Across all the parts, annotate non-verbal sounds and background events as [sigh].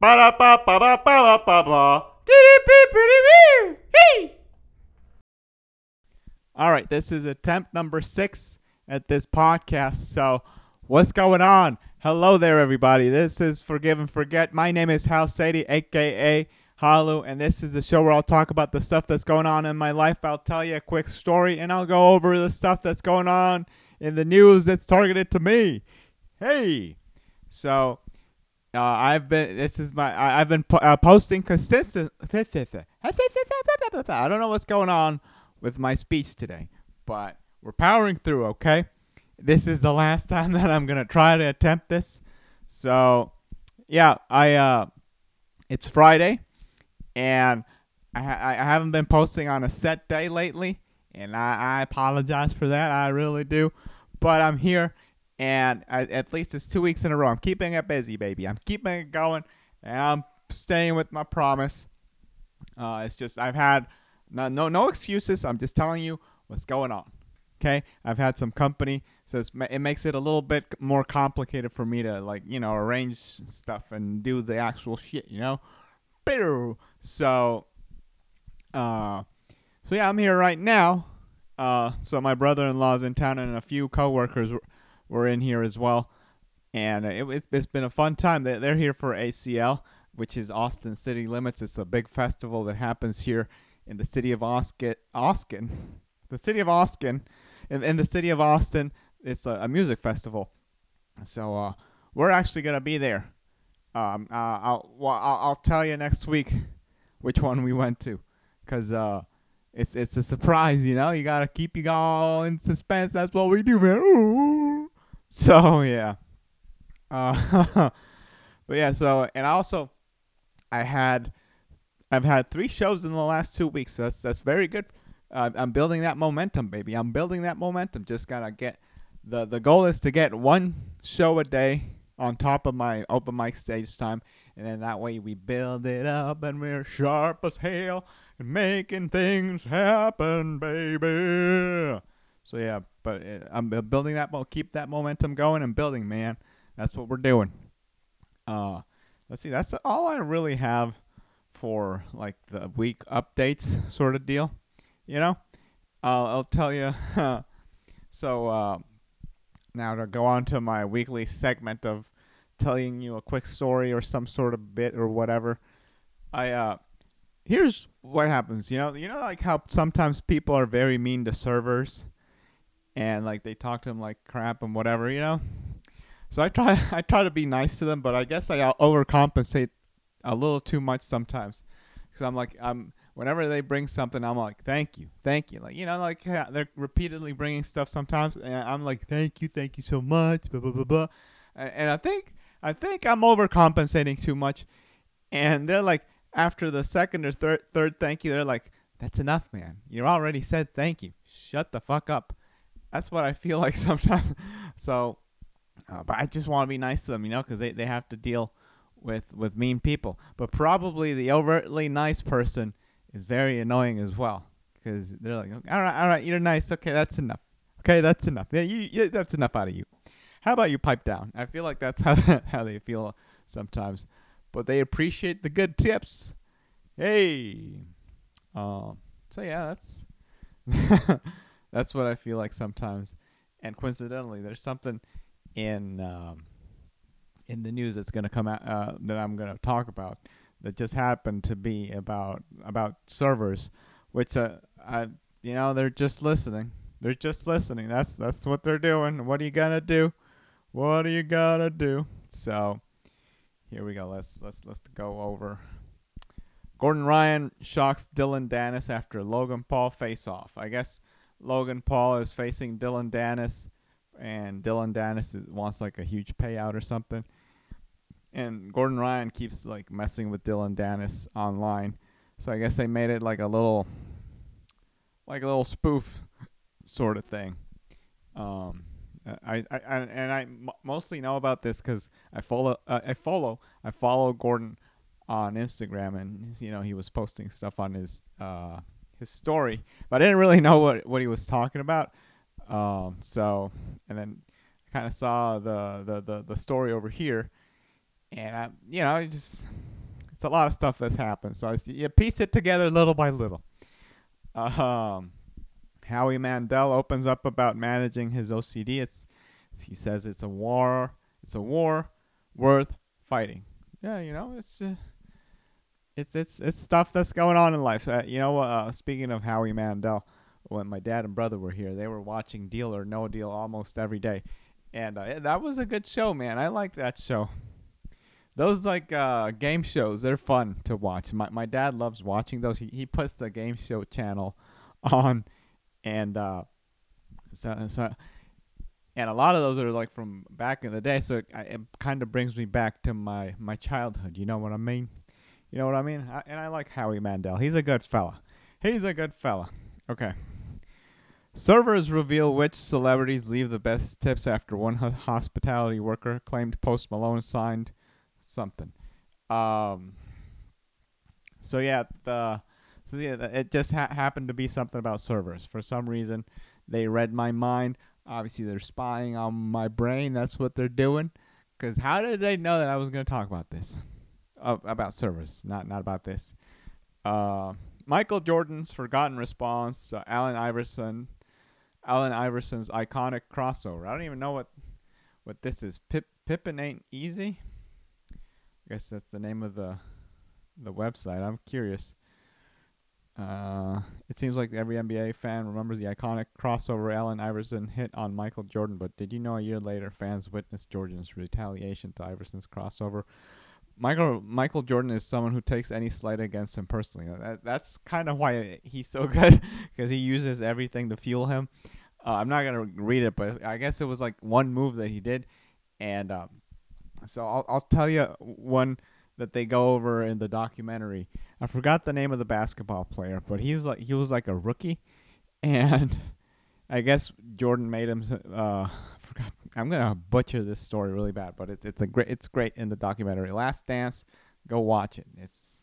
Ba. All right, this is attempt number six at this podcast. So, what's going on? Hello there, everybody. This is Forgive and Forget. My name is Hal Sadie, aka Khalu, and this is the show where I'll talk about the stuff that's going on in my life. I'll tell you a quick story, and I'll go over the stuff that's going on in the news that's targeted to me. Hey, so uh, I've been. This is my. I, I've been po- uh, posting consistent. [laughs] I don't know what's going on with my speech today, but we're powering through. Okay, this is the last time [laughs] that I'm gonna try to attempt this. So, yeah, I. Uh, it's Friday, and I, I haven't been posting on a set day lately, and I, I apologize for that. I really do, but I'm here and I, at least it's two weeks in a row. I'm keeping it busy, baby. I'm keeping it going, and I'm staying with my promise. Uh, it's just I've had no, no no excuses. I'm just telling you what's going on. Okay, I've had some company, so it makes it a little bit more complicated for me to like you know arrange stuff and do the actual shit. You know, so uh, so yeah, I'm here right now. Uh, so my brother-in-law's in town, and a few coworkers were, in here as well, and it, it, it's been a fun time. They, they're here for ACL, which is Austin City Limits. It's a big festival that happens here in the city of Austin. Austin, [laughs] the city of Austin, in, in the city of Austin. It's a, a music festival, so uh, we're actually gonna be there. Um, uh, I'll, well, I'll I'll tell you next week which one we went to, cause uh, it's it's a surprise, you know. You gotta keep you all in suspense. That's what we do, man. Ooh. So [laughs] yeah, uh, [laughs] but yeah. So and also, I had I've had three shows in the last two weeks. So that's that's very good. Uh, I'm building that momentum, baby. I'm building that momentum. Just gotta get the the goal is to get one show a day on top of my open mic stage time, and then that way we build it up and we're sharp as hell and making things happen, baby. So yeah, but uh, I'm building that. Keep that momentum going and building, man. That's what we're doing. Uh, let's see. That's all I really have for like the week updates sort of deal. You know, I'll, I'll tell you. [laughs] so uh, now to go on to my weekly segment of telling you a quick story or some sort of bit or whatever. I uh here's what happens. You know, you know like how sometimes people are very mean to servers and like they talk to them like crap and whatever, you know? So I try [laughs] I try to be nice to them, but I guess I uh, overcompensate a little too much sometimes. Cuz I'm like I'm whenever they bring something, I'm like, "Thank you. Thank you." Like, you know, like they're repeatedly bringing stuff sometimes and I'm like, "Thank you. Thank you so much." Blah blah blah blah. And, and I think I think I'm overcompensating too much. And they're like after the second or third third thank you, they're like, "That's enough, man. You already said thank you. Shut the fuck up." That's what I feel [laughs] like sometimes. So, uh, but I just want to be nice to them, you know, because they, they have to deal with with mean people. But probably the overtly nice person is very annoying as well, because they're like, "All right, all right, you're nice. Okay, that's enough. Okay, that's enough. Yeah, you, that's enough out of you." How about you pipe down? I feel like that's [laughs] how how they feel sometimes, but they appreciate the good tips. Hey, um, so yeah, that's [laughs] that's what I feel like sometimes. And coincidentally, there's something in um, in the news that's gonna come out uh, that I'm gonna talk about that just happened to be about about servers, which uh, I you know they're just listening. They're just listening. That's that's what they're doing. What are you gonna do? What are you gonna do? So here we go. Let's let's let's go over. Gordon Ryan shocks Dillon Danis after Logan Paul face off. I guess Logan Paul is facing Dillon Danis, and Dillon Danis wants like a huge payout or something. And Gordon Ryan keeps like messing with Dillon Danis online, so I guess they made it like a little, like a little spoof sort of thing. Um, I, I, I and I m- mostly know about this because I follow uh, I follow I follow Gordon on Instagram and you know he was posting stuff on his uh his story, but I didn't really know what what he was talking about. Um, so and then I kind of saw the, the the the story over here, and I you know I just it's a lot of stuff that's happened. So it's, you piece it together little by little. Um, Howie Mandel opens up about managing his OCD. It's he says it's a war. It's a war worth fighting. Yeah, you know, it's uh, it's it's it's stuff that's going on in life. So, you know, uh, speaking of Howie Mandel, when my dad and brother were here, they were watching Deal or No Deal almost every day, and uh, that was a good show, man. I like that show. Those like uh, game shows, they're fun to watch. My my dad loves watching those. He he puts the game show channel [laughs] on, and uh, so so. And a lot of those are like from back in the day, so it, it kind of brings me back to my, my childhood. You know what I mean? You know what I mean? I, and I like Howie Mandel. He's a good fella. He's a good fella. Okay. Servers reveal which celebrities leave the best tips after one hospitality worker claimed Post Malone signed something. Um. So yeah, the so yeah, it just ha- happened to be something about servers. For some reason, they read my mind. Obviously, they're spying on my brain. That's what they're doing. Because how did they know that I was going to talk about this? Uh, about servers, not not about this. Uh, Michael Jordan's forgotten response. Uh, Allen Iverson Allen Iverson's iconic crossover. I don't even know what what this is. Pip Pippen ain't easy. I guess that's the name of the the website. I'm curious. Uh, it seems like every NBA fan remembers the iconic crossover Allen Iverson hit on Michael Jordan, but did you know a year later fans witnessed Jordan's retaliation to Iverson's crossover? Michael Michael Jordan is someone who takes any slight against him personally. That, that's kind of why he's so [laughs] good because he uses everything to fuel him. Uh, I'm not gonna read it, but I guess it was like one move that he did, and um, so I'll I'll tell you one that they go over in the documentary. I forgot the name of the basketball player, but he's like he was like a rookie, [laughs] and I guess Jordan made him. Uh. I'm gonna butcher this story really bad, but it's it's a great it's great in the documentary. Last Dance, go watch it. It's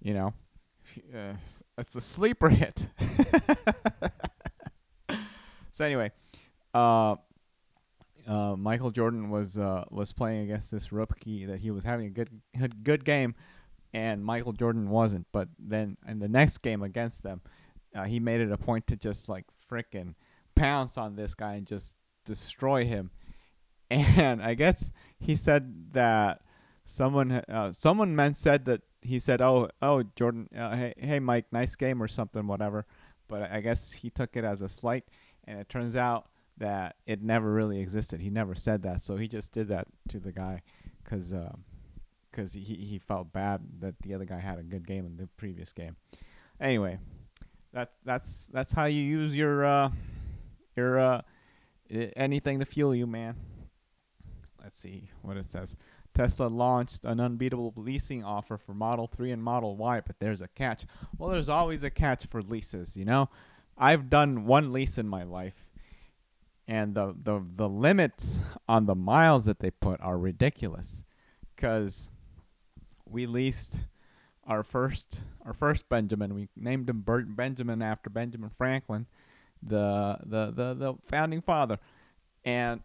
you know, uh, it's a sleeper hit. [laughs] so anyway, uh, uh, Michael Jordan was uh, was playing against this rookie that he was having a good good game, and Michael Jordan wasn't. But then in the next game against them, uh, he made it a point to just like frickin' pounce on this guy and just destroy him. [laughs] And I guess he said that someone uh, someone meant said that he said, "Oh, oh, Jordan, uh, hey, hey, Mike, nice game or something, whatever." But I guess he took it as a slight, and it turns out that it never really existed. He never said that, so he just did that to the guy, cause, uh, cause he he felt bad that the other guy had a good game in the previous game. Anyway, that that's that's how you use your uh, your uh, anything to fuel you, man. Let's see what it says. Tesla launched an unbeatable leasing offer for Model 3 and Model Y, but there's a catch. Well, there's always a catch for leases, you know? I've done one lease in my life, and the, the, the limits on the miles that they put are ridiculous. Because we leased our first our first Benjamin. We named him Bert Benjamin after Benjamin Franklin, the the the, the founding father. And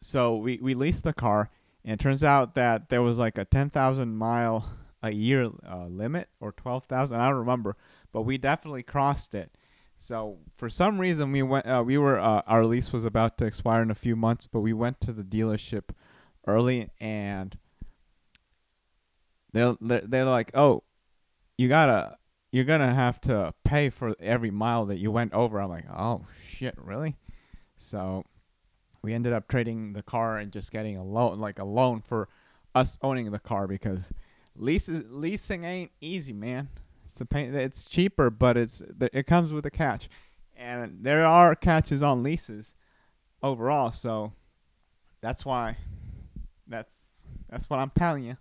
so we, we leased the car and it turns out that there was like a 10,000 mile a year uh, limit or 12,000. I don't remember, but we definitely crossed it. So for some reason we went. Uh, we were uh, our lease was about to expire in a few months, but we went to the dealership early and they're they're, they're like, oh, you gotta you're gonna have to pay for every mile that you went over. I'm like, oh shit, really? So we ended up trading the car and just getting a loan, like a loan for us owning the car because leases leasing ain't easy, man. It's a pain. It's cheaper, but it's it comes with a catch, and there are catches on leases overall. So that's why that's that's what I'm telling you.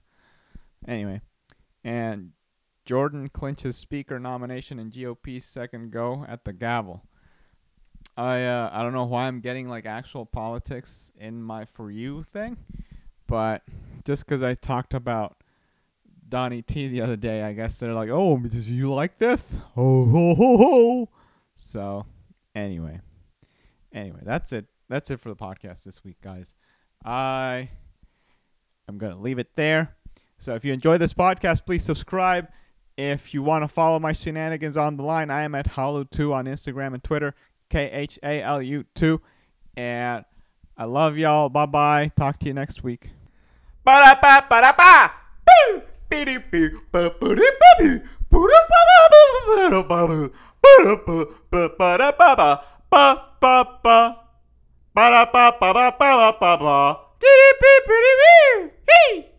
Anyway, and Jordan clinches Speaker nomination in GOP's second go at the gavel. I uh, I don't know why I'm getting like actual politics in my for you thing, but just because I talked about Donnie T the other day, I guess they're like, "Oh, do you like this?" Ho ho ho ho. So, anyway, anyway, that's it. That's it for the podcast this week, guys. I am gonna leave it there. So if you enjoy this podcast, please subscribe. If you want to follow my shenanigans on the line, I am at Khalu2 on Instagram and Twitter, K H A L U 2. And I love y'all. Bye bye. Talk to you next week. Hey.